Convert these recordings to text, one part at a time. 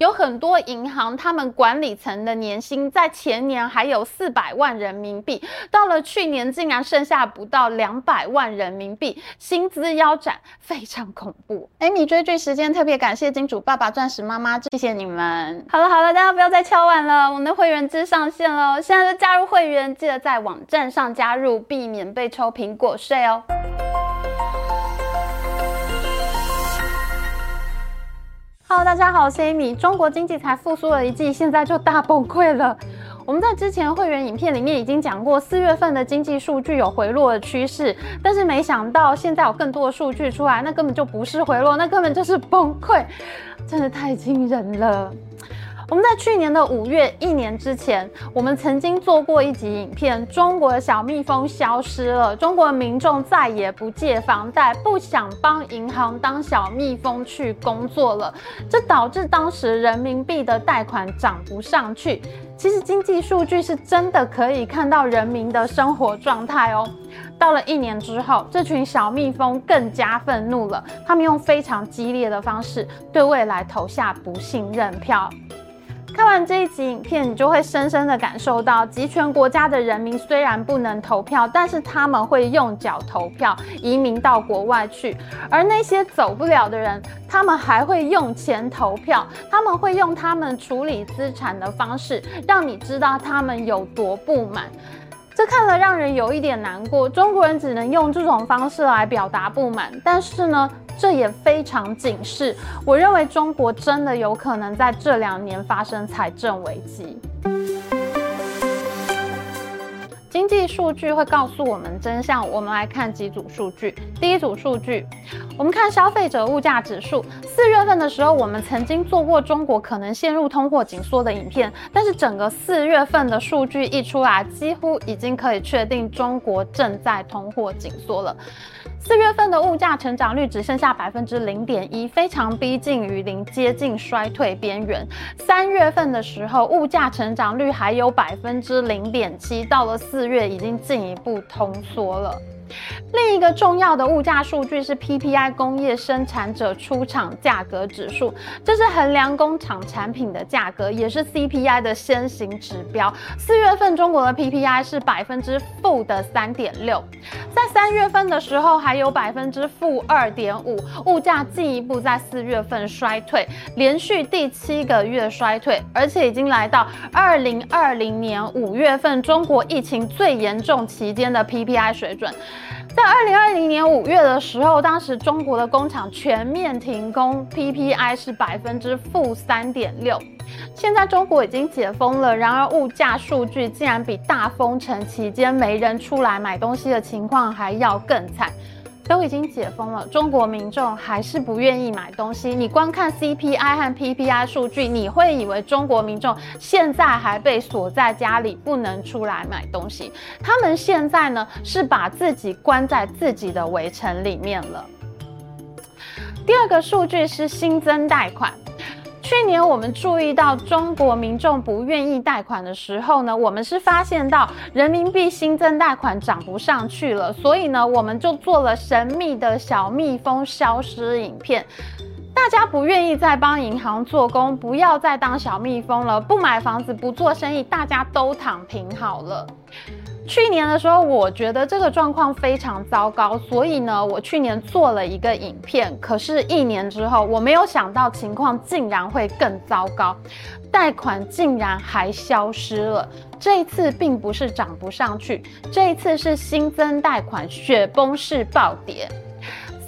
有很多银行，他们管理层的年薪在前年还有四百万人民币，到了去年竟然剩下不到两百万人民币，薪资腰斩，非常恐怖。Amy 追剧时间特别感谢金主爸爸、钻石妈妈，谢谢你们。好了好了，大家不要再敲碗了，我们的会员制上线了，现在就加入会员，记得在网站上加入，避免被抽苹果税哦。Hello，大家好，我是 Amy。中国经济才复苏了一季，现在就大崩溃了。我们在之前会员影片里面已经讲过，四月份的经济数据有回落的趋势，但是没想到现在有更多的数据出来，那根本就不是回落，那根本就是崩溃，真的太惊人了。我们在去年的五月，一年之前，我们曾经做过一集影片，中国的小蜜蜂消失了，中国的民众再也不借房贷，不想帮银行当小蜜蜂去工作了，这导致当时人民币的贷款涨不上去。其实经济数据是真的可以看到人民的生活状态哦。到了一年之后，这群小蜜蜂更加愤怒了，他们用非常激烈的方式对未来投下不信任票。看完这一集影片，你就会深深的感受到，集权国家的人民虽然不能投票，但是他们会用脚投票，移民到国外去；而那些走不了的人，他们还会用钱投票，他们会用他们处理资产的方式，让你知道他们有多不满。这看了让人有一点难过，中国人只能用这种方式来表达不满，但是呢，这也非常警示。我认为中国真的有可能在这两年发生财政危机。经济数据会告诉我们真相。我们来看几组数据。第一组数据，我们看消费者物价指数。四月份的时候，我们曾经做过中国可能陷入通货紧缩的影片，但是整个四月份的数据一出来，几乎已经可以确定中国正在通货紧缩了。四月份的物价成长率只剩下百分之零点一，非常逼近于零，接近衰退边缘。三月份的时候，物价成长率还有百分之零点七，到了四月已经进一步通缩了。另一个重要的物价数据是 PPI 工业生产者出厂价格指数，这是衡量工厂产品的价格，也是 CPI 的先行指标。四月份中国的 PPI 是百分之负的三点六，在三月份的时候还有百分之负二点五，物价进一步在四月份衰退，连续第七个月衰退，而且已经来到二零二零年五月份中国疫情最严重期间的 PPI 水准。在二零二零年五月的时候，当时中国的工厂全面停工，PPI 是百分之负三点六。现在中国已经解封了，然而物价数据竟然比大封城期间没人出来买东西的情况还要更惨。都已经解封了，中国民众还是不愿意买东西。你光看 CPI 和 PPI 数据，你会以为中国民众现在还被锁在家里，不能出来买东西。他们现在呢，是把自己关在自己的围城里面了。第二个数据是新增贷款。去年我们注意到中国民众不愿意贷款的时候呢，我们是发现到人民币新增贷款涨不上去了，所以呢，我们就做了神秘的小蜜蜂消失影片。大家不愿意再帮银行做工，不要再当小蜜蜂了，不买房子，不做生意，大家都躺平好了。去年的时候，我觉得这个状况非常糟糕，所以呢，我去年做了一个影片。可是，一年之后，我没有想到情况竟然会更糟糕，贷款竟然还消失了。这一次并不是涨不上去，这一次是新增贷款雪崩式暴跌。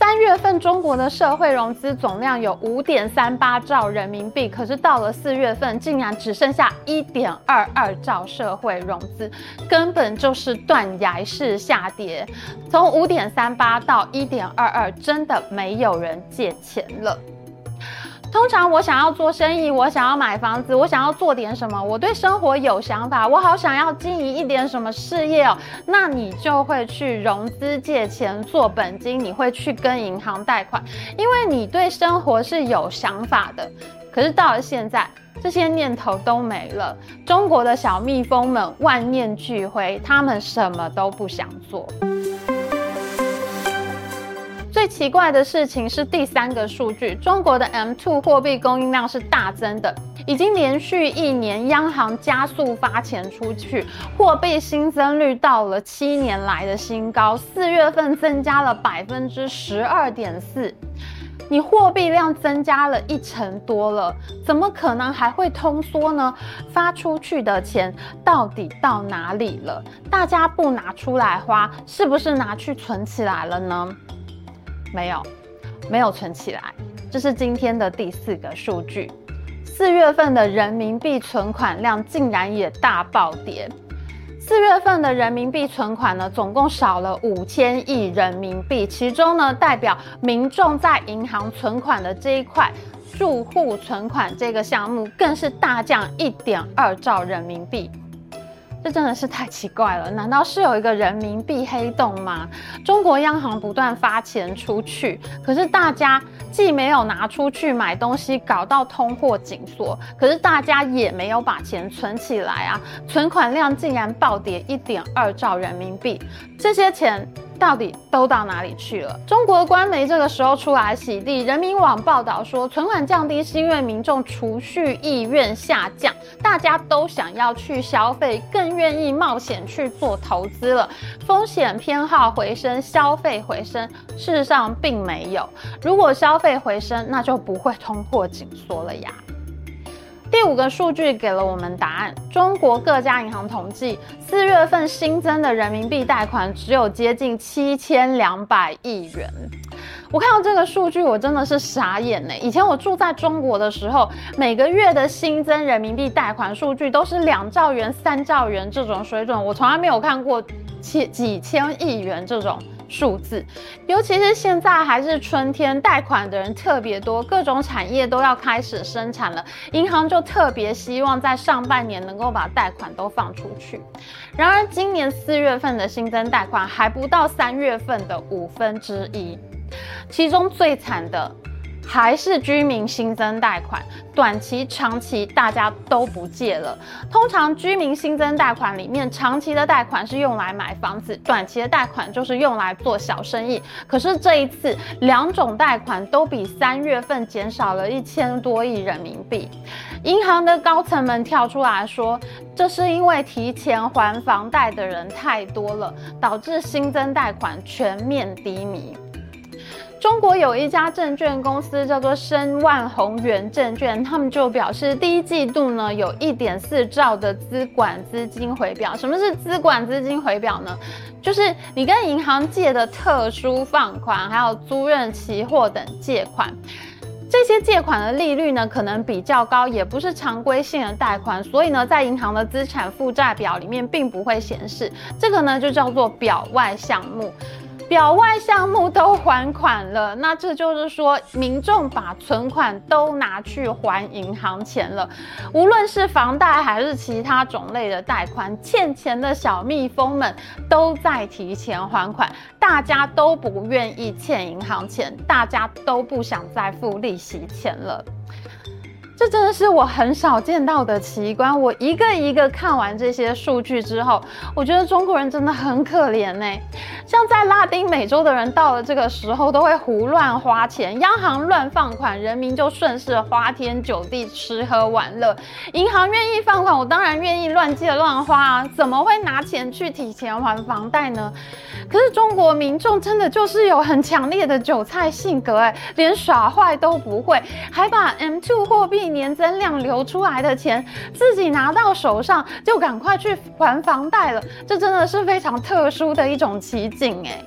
三月份中国的社会融资总量有五点三八兆人民币，可是到了四月份，竟然只剩下一点二二兆社会融资，根本就是断崖式下跌。从五点三八到一点二二，真的没有人借钱了。通常我想要做生意，我想要买房子，我想要做点什么，我对生活有想法，我好想要经营一点什么事业哦，那你就会去融资借钱做本金，你会去跟银行贷款，因为你对生活是有想法的。可是到了现在，这些念头都没了，中国的小蜜蜂们万念俱灰，他们什么都不想做。奇怪的事情是第三个数据，中国的 M2 货币供应量是大增的，已经连续一年央行加速发钱出去，货币新增率到了七年来的新高，四月份增加了百分之十二点四。你货币量增加了一成多了，怎么可能还会通缩呢？发出去的钱到底到哪里了？大家不拿出来花，是不是拿去存起来了呢？没有，没有存起来。这是今天的第四个数据，四月份的人民币存款量竟然也大暴跌。四月份的人民币存款呢，总共少了五千亿人民币，其中呢，代表民众在银行存款的这一块，住户存款这个项目更是大降一点二兆人民币。这真的是太奇怪了，难道是有一个人民币黑洞吗？中国央行不断发钱出去，可是大家既没有拿出去买东西，搞到通货紧缩，可是大家也没有把钱存起来啊，存款量竟然暴跌一点二兆人民币，这些钱。到底都到哪里去了？中国官媒这个时候出来洗地，人民网报道说，存款降低是因为民众储蓄意愿下降，大家都想要去消费，更愿意冒险去做投资了，风险偏好回升，消费回升。事实上并没有，如果消费回升，那就不会通货紧缩了呀。第五个数据给了我们答案。中国各家银行统计，四月份新增的人民币贷款只有接近七千两百亿元。我看到这个数据，我真的是傻眼呢。以前我住在中国的时候，每个月的新增人民币贷款数据都是两兆元、三兆元这种水准，我从来没有看过几几千亿元这种。数字，尤其是现在还是春天，贷款的人特别多，各种产业都要开始生产了，银行就特别希望在上半年能够把贷款都放出去。然而，今年四月份的新增贷款还不到三月份的五分之一，其中最惨的。还是居民新增贷款，短期、长期大家都不借了。通常居民新增贷款里面，长期的贷款是用来买房子，短期的贷款就是用来做小生意。可是这一次，两种贷款都比三月份减少了一千多亿人民币。银行的高层们跳出来说，这是因为提前还房贷的人太多了，导致新增贷款全面低迷。中国有一家证券公司叫做申万宏源证券，他们就表示，第一季度呢有一点四兆的资管资金回表。什么是资管资金回表呢？就是你跟银行借的特殊放款，还有租赁期货等借款，这些借款的利率呢可能比较高，也不是常规性的贷款，所以呢在银行的资产负债表里面并不会显示。这个呢就叫做表外项目。表外项目都还款了，那这就是说，民众把存款都拿去还银行钱了。无论是房贷还是其他种类的贷款，欠钱的小蜜蜂们都在提前还款，大家都不愿意欠银行钱，大家都不想再付利息钱了。这真的是我很少见到的奇观。我一个一个看完这些数据之后，我觉得中国人真的很可怜呢。像在拉丁美洲的人，到了这个时候都会胡乱花钱，央行乱放款，人民就顺势花天酒地、吃喝玩乐。银行愿意放款，我当然愿意乱借乱花啊，怎么会拿钱去提前还房贷呢？可是中国民众真的就是有很强烈的韭菜性格，哎，连耍坏都不会，还把 M2 货币。年增量流出来的钱，自己拿到手上就赶快去还房贷了，这真的是非常特殊的一种奇景哎！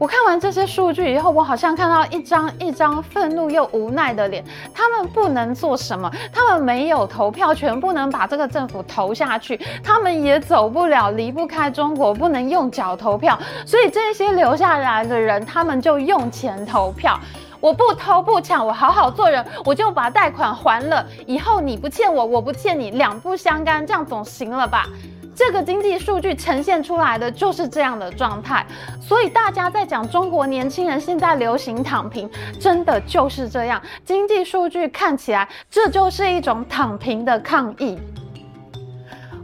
我看完这些数据以后，我好像看到一张一张愤怒又无奈的脸。他们不能做什么，他们没有投票权，不能把这个政府投下去，他们也走不了，离不开中国，不能用脚投票，所以这些留下来的人，他们就用钱投票。我不偷不抢，我好好做人，我就把贷款还了。以后你不欠我，我不欠你，两不相干，这样总行了吧？这个经济数据呈现出来的就是这样的状态。所以大家在讲中国年轻人现在流行躺平，真的就是这样。经济数据看起来，这就是一种躺平的抗议。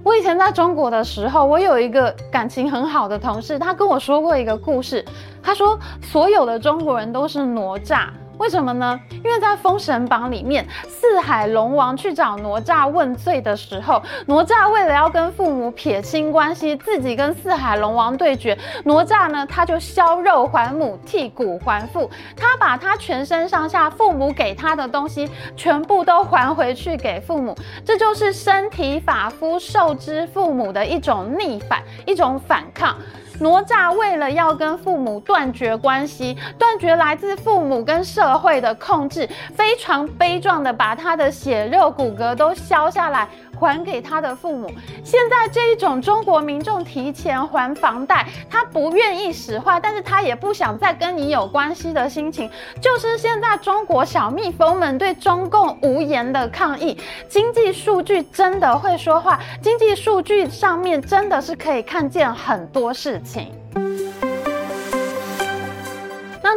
我以前在中国的时候，我有一个感情很好的同事，他跟我说过一个故事。他说，所有的中国人都是哪吒。为什么呢？因为在《封神榜》里面，四海龙王去找哪吒问罪的时候，哪吒为了要跟父母撇清关系，自己跟四海龙王对决。哪吒呢，他就削肉还母，剔骨还父，他把他全身上下父母给他的东西全部都还回去给父母，这就是身体发肤受之父母的一种逆反，一种反抗。哪吒为了要跟父母断绝关系，断绝来自父母跟社会的控制，非常悲壮的把他的血肉骨骼都削下来。还给他的父母。现在这一种中国民众提前还房贷，他不愿意使坏，但是他也不想再跟你有关系的心情，就是现在中国小蜜蜂们对中共无言的抗议。经济数据真的会说话，经济数据上面真的是可以看见很多事情。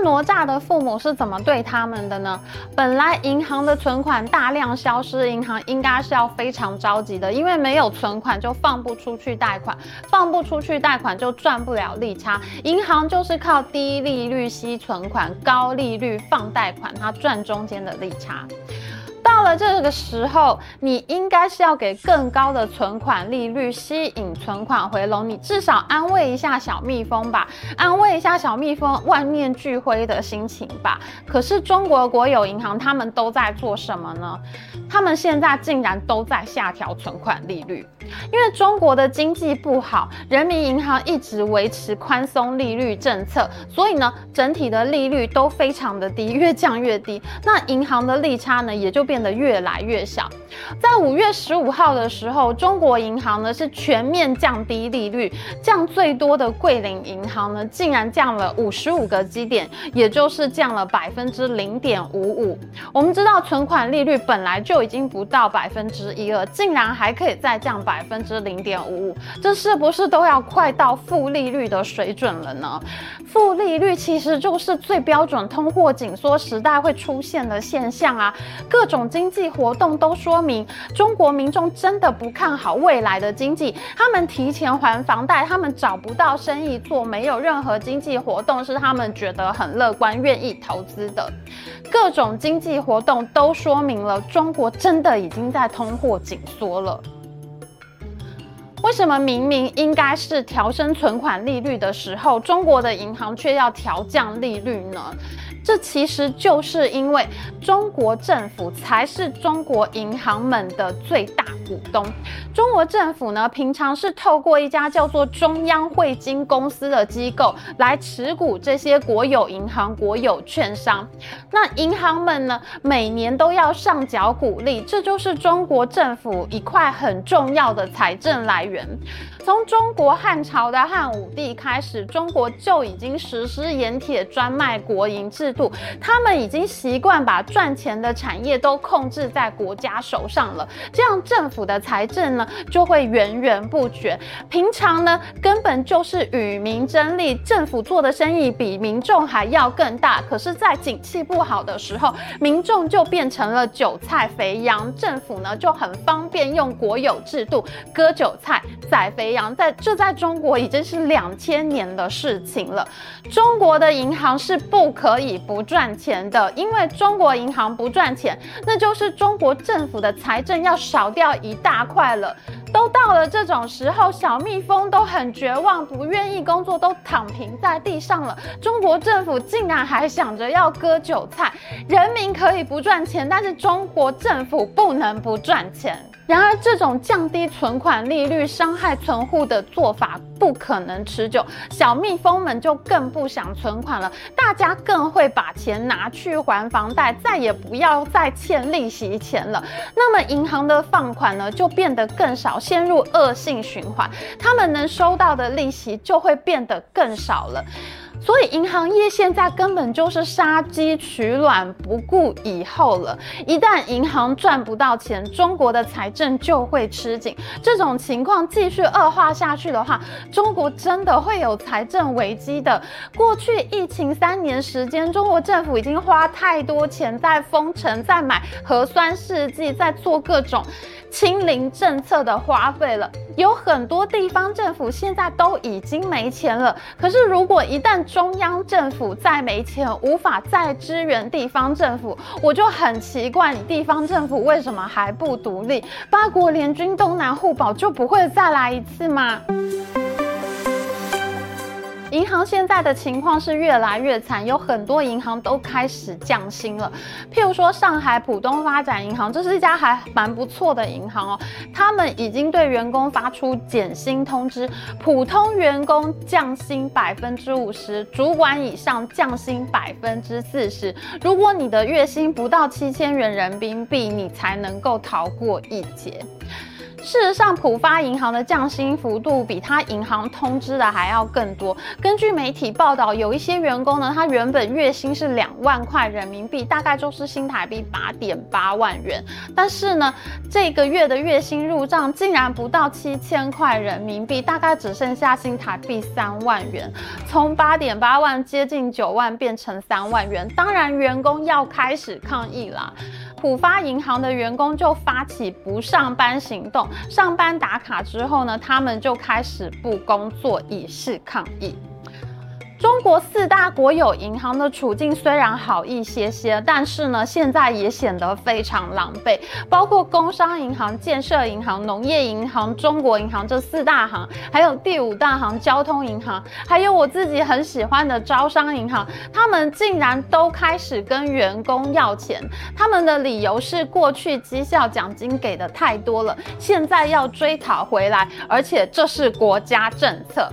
哪吒的父母是怎么对他们的呢？本来银行的存款大量消失，银行应该是要非常着急的，因为没有存款就放不出去贷款，放不出去贷款就赚不了利差。银行就是靠低利率吸存款，高利率放贷款，它赚中间的利差。到了这个时候，你应该是要给更高的存款利率，吸引存款回笼，你至少安慰一下小蜜蜂吧，安慰一下小蜜蜂万念俱灰的心情吧。可是中国国有银行他们都在做什么呢？他们现在竟然都在下调存款利率，因为中国的经济不好，人民银行一直维持宽松利率政策，所以呢，整体的利率都非常的低，越降越低。那银行的利差呢，也就变。变得越来越小。在五月十五号的时候，中国银行呢是全面降低利率，降最多的桂林银行呢竟然降了五十五个基点，也就是降了百分之零点五五。我们知道存款利率本来就已经不到百分之一了，竟然还可以再降百分之零点五五，这是不是都要快到负利率的水准了呢？负利率其实就是最标准通货紧缩时代会出现的现象啊，各种经济活动都说明中国民众真的不看好未来的经济，他们提前还房贷，他们找不到生意做，没有任何经济活动是他们觉得很乐观、愿意投资的。各种经济活动都说明了中国真的已经在通货紧缩了。为什么明明应该是调升存款利率的时候，中国的银行却要调降利率呢？这其实就是因为中国政府才是中国银行们的最大股东。中国政府呢，平常是透过一家叫做中央汇金公司的机构来持股这些国有银行、国有券商。那银行们呢，每年都要上缴股利，这就是中国政府一块很重要的财政来源。从中国汉朝的汉武帝开始，中国就已经实施盐铁专卖国营制度。他们已经习惯把赚钱的产业都控制在国家手上了，这样政府的财政呢就会源源不绝。平常呢根本就是与民争利，政府做的生意比民众还要更大。可是，在景气不好的时候，民众就变成了韭菜肥羊，政府呢就很方便用国有制度割韭菜、宰肥羊。在这在中国已经是两千年的事情了。中国的银行是不可以不赚钱的，因为中国银行不赚钱，那就是中国政府的财政要少掉一大块了。都到了这种时候，小蜜蜂都很绝望，不愿意工作，都躺平在地上了。中国政府竟然还想着要割韭菜，人民可以不赚钱，但是中国政府不能不赚钱。然而，这种降低存款利率、伤害存户的做法不可能持久，小蜜蜂们就更不想存款了。大家更会把钱拿去还房贷，再也不要再欠利息钱了。那么，银行的放款呢，就变得更少，陷入恶性循环。他们能收到的利息就会变得更少了。所以银行业现在根本就是杀鸡取卵，不顾以后了。一旦银行赚不到钱，中国的财政就会吃紧。这种情况继续恶化下去的话，中国真的会有财政危机的。过去疫情三年时间，中国政府已经花太多钱在封城，在买核酸试剂，在做各种。清零政策的花费了。有很多地方政府现在都已经没钱了。可是如果一旦中央政府再没钱，无法再支援地方政府，我就很奇怪，你地方政府为什么还不独立？八国联军东南互保就不会再来一次吗？银行现在的情况是越来越惨，有很多银行都开始降薪了。譬如说，上海浦东发展银行，这是一家还蛮不错的银行哦。他们已经对员工发出减薪通知，普通员工降薪百分之五十，主管以上降薪百分之四十。如果你的月薪不到七千元人民币，你才能够逃过一劫。事实上，浦发银行的降薪幅度比他银行通知的还要更多。根据媒体报道，有一些员工呢，他原本月薪是两万块人民币，大概就是新台币八点八万元，但是呢，这个月的月薪入账竟然不到七千块人民币，大概只剩下新台币三万元，从八点八万接近九万变成三万元，当然员工要开始抗议啦。浦发银行的员工就发起不上班行动，上班打卡之后呢，他们就开始不工作，以示抗议。中国四大国有银行的处境虽然好一些些，但是呢，现在也显得非常狼狈。包括工商银行、建设银行、农业银行、中国银行这四大行，还有第五大行交通银行，还有我自己很喜欢的招商银行，他们竟然都开始跟员工要钱。他们的理由是过去绩效奖金给的太多了，现在要追讨回来，而且这是国家政策。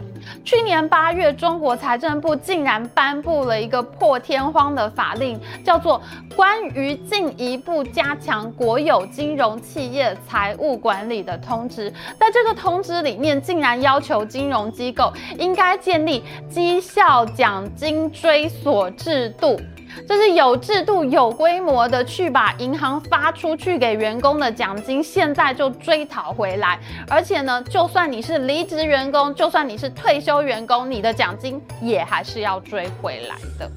去年八月，中国财政部竟然颁布了一个破天荒的法令，叫做《关于进一步加强国有金融企业财务管理的通知》。在这个通知里面，竟然要求金融机构应该建立绩效奖金追索制度。这是有制度、有规模的去把银行发出去给员工的奖金，现在就追讨回来。而且呢，就算你是离职员工，就算你是退休员工，你的奖金也还是要追回来的。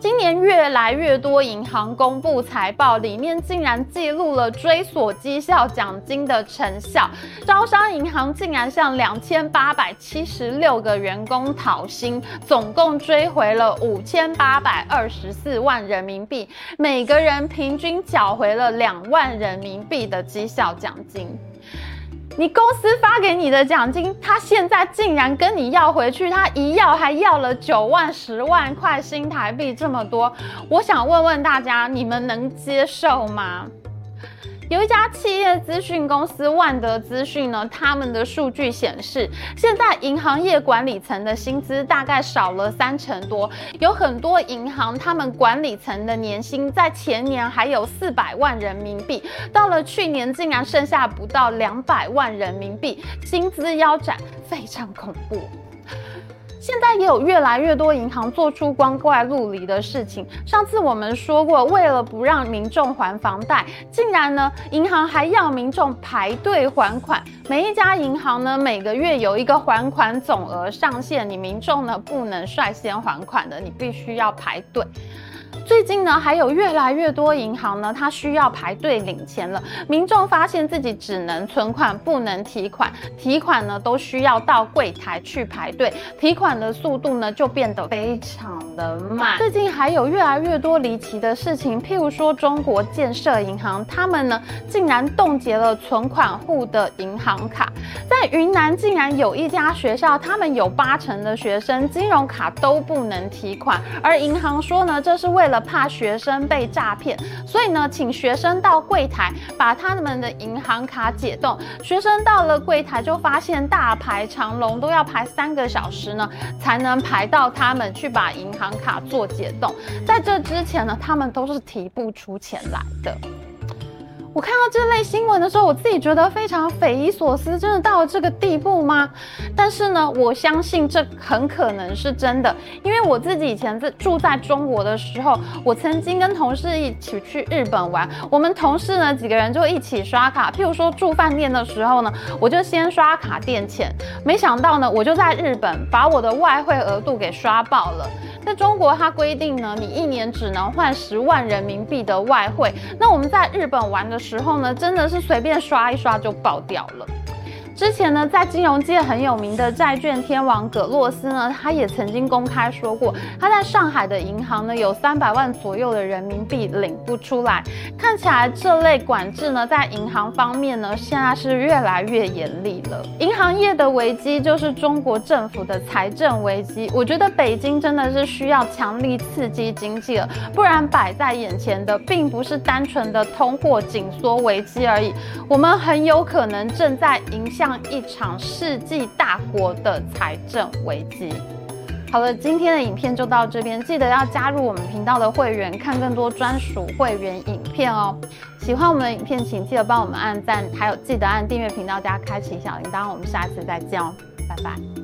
今年越来越多银行公布财报，里面竟然记录了追索绩效奖金的成效。招商银行竟然向两千八百七十六个员工讨薪，总共追回了五千八百二十四万人民币，每个人平均缴回了两万人民币的绩效奖金。你公司发给你的奖金，他现在竟然跟你要回去，他一要还要了九万、十万块新台币这么多，我想问问大家，你们能接受吗？有一家企业资讯公司万德资讯呢，他们的数据显示，现在银行业管理层的薪资大概少了三成多。有很多银行，他们管理层的年薪在前年还有四百万人民币，到了去年竟然剩下不到两百万人民币，薪资腰斩，非常恐怖。现在也有越来越多银行做出光怪陆离的事情。上次我们说过，为了不让民众还房贷，竟然呢，银行还要民众排队还款。每一家银行呢，每个月有一个还款总额上限，你民众呢不能率先还款的，你必须要排队。最近呢，还有越来越多银行呢，它需要排队领钱了。民众发现自己只能存款，不能提款，提款呢都需要到柜台去排队，提款的速度呢就变得非常的慢。最近还有越来越多离奇的事情，譬如说中国建设银行，他们呢竟然冻结了存款户的银行卡。在云南，竟然有一家学校，他们有八成的学生金融卡都不能提款，而银行说呢，这是为为了。怕学生被诈骗，所以呢，请学生到柜台把他们的银行卡解冻。学生到了柜台就发现大排长龙，都要排三个小时呢，才能排到他们去把银行卡做解冻。在这之前呢，他们都是提不出钱来的。我看到这类新闻的时候，我自己觉得非常匪夷所思，真的到了这个地步吗？但是呢，我相信这很可能是真的，因为我自己以前在住在中国的时候，我曾经跟同事一起去日本玩，我们同事呢几个人就一起刷卡，譬如说住饭店的时候呢，我就先刷卡垫钱，没想到呢，我就在日本把我的外汇额度给刷爆了。在中国，它规定呢，你一年只能换十万人民币的外汇。那我们在日本玩的时候呢，真的是随便刷一刷就爆掉了。之前呢，在金融界很有名的债券天王葛洛斯呢，他也曾经公开说过，他在上海的银行呢，有三百万左右的人民币领不出来。看起来这类管制呢，在银行方面呢，现在是越来越严厉了。银行业的危机就是中国政府的财政危机。我觉得北京真的是需要强力刺激经济了，不然摆在眼前的并不是单纯的通货紧缩危机而已，我们很有可能正在迎一场世纪大国的财政危机。好了，今天的影片就到这边，记得要加入我们频道的会员，看更多专属会员影片哦。喜欢我们的影片，请记得帮我们按赞，还有记得按订阅频道加开启小铃铛。我们下次再见哦，拜拜。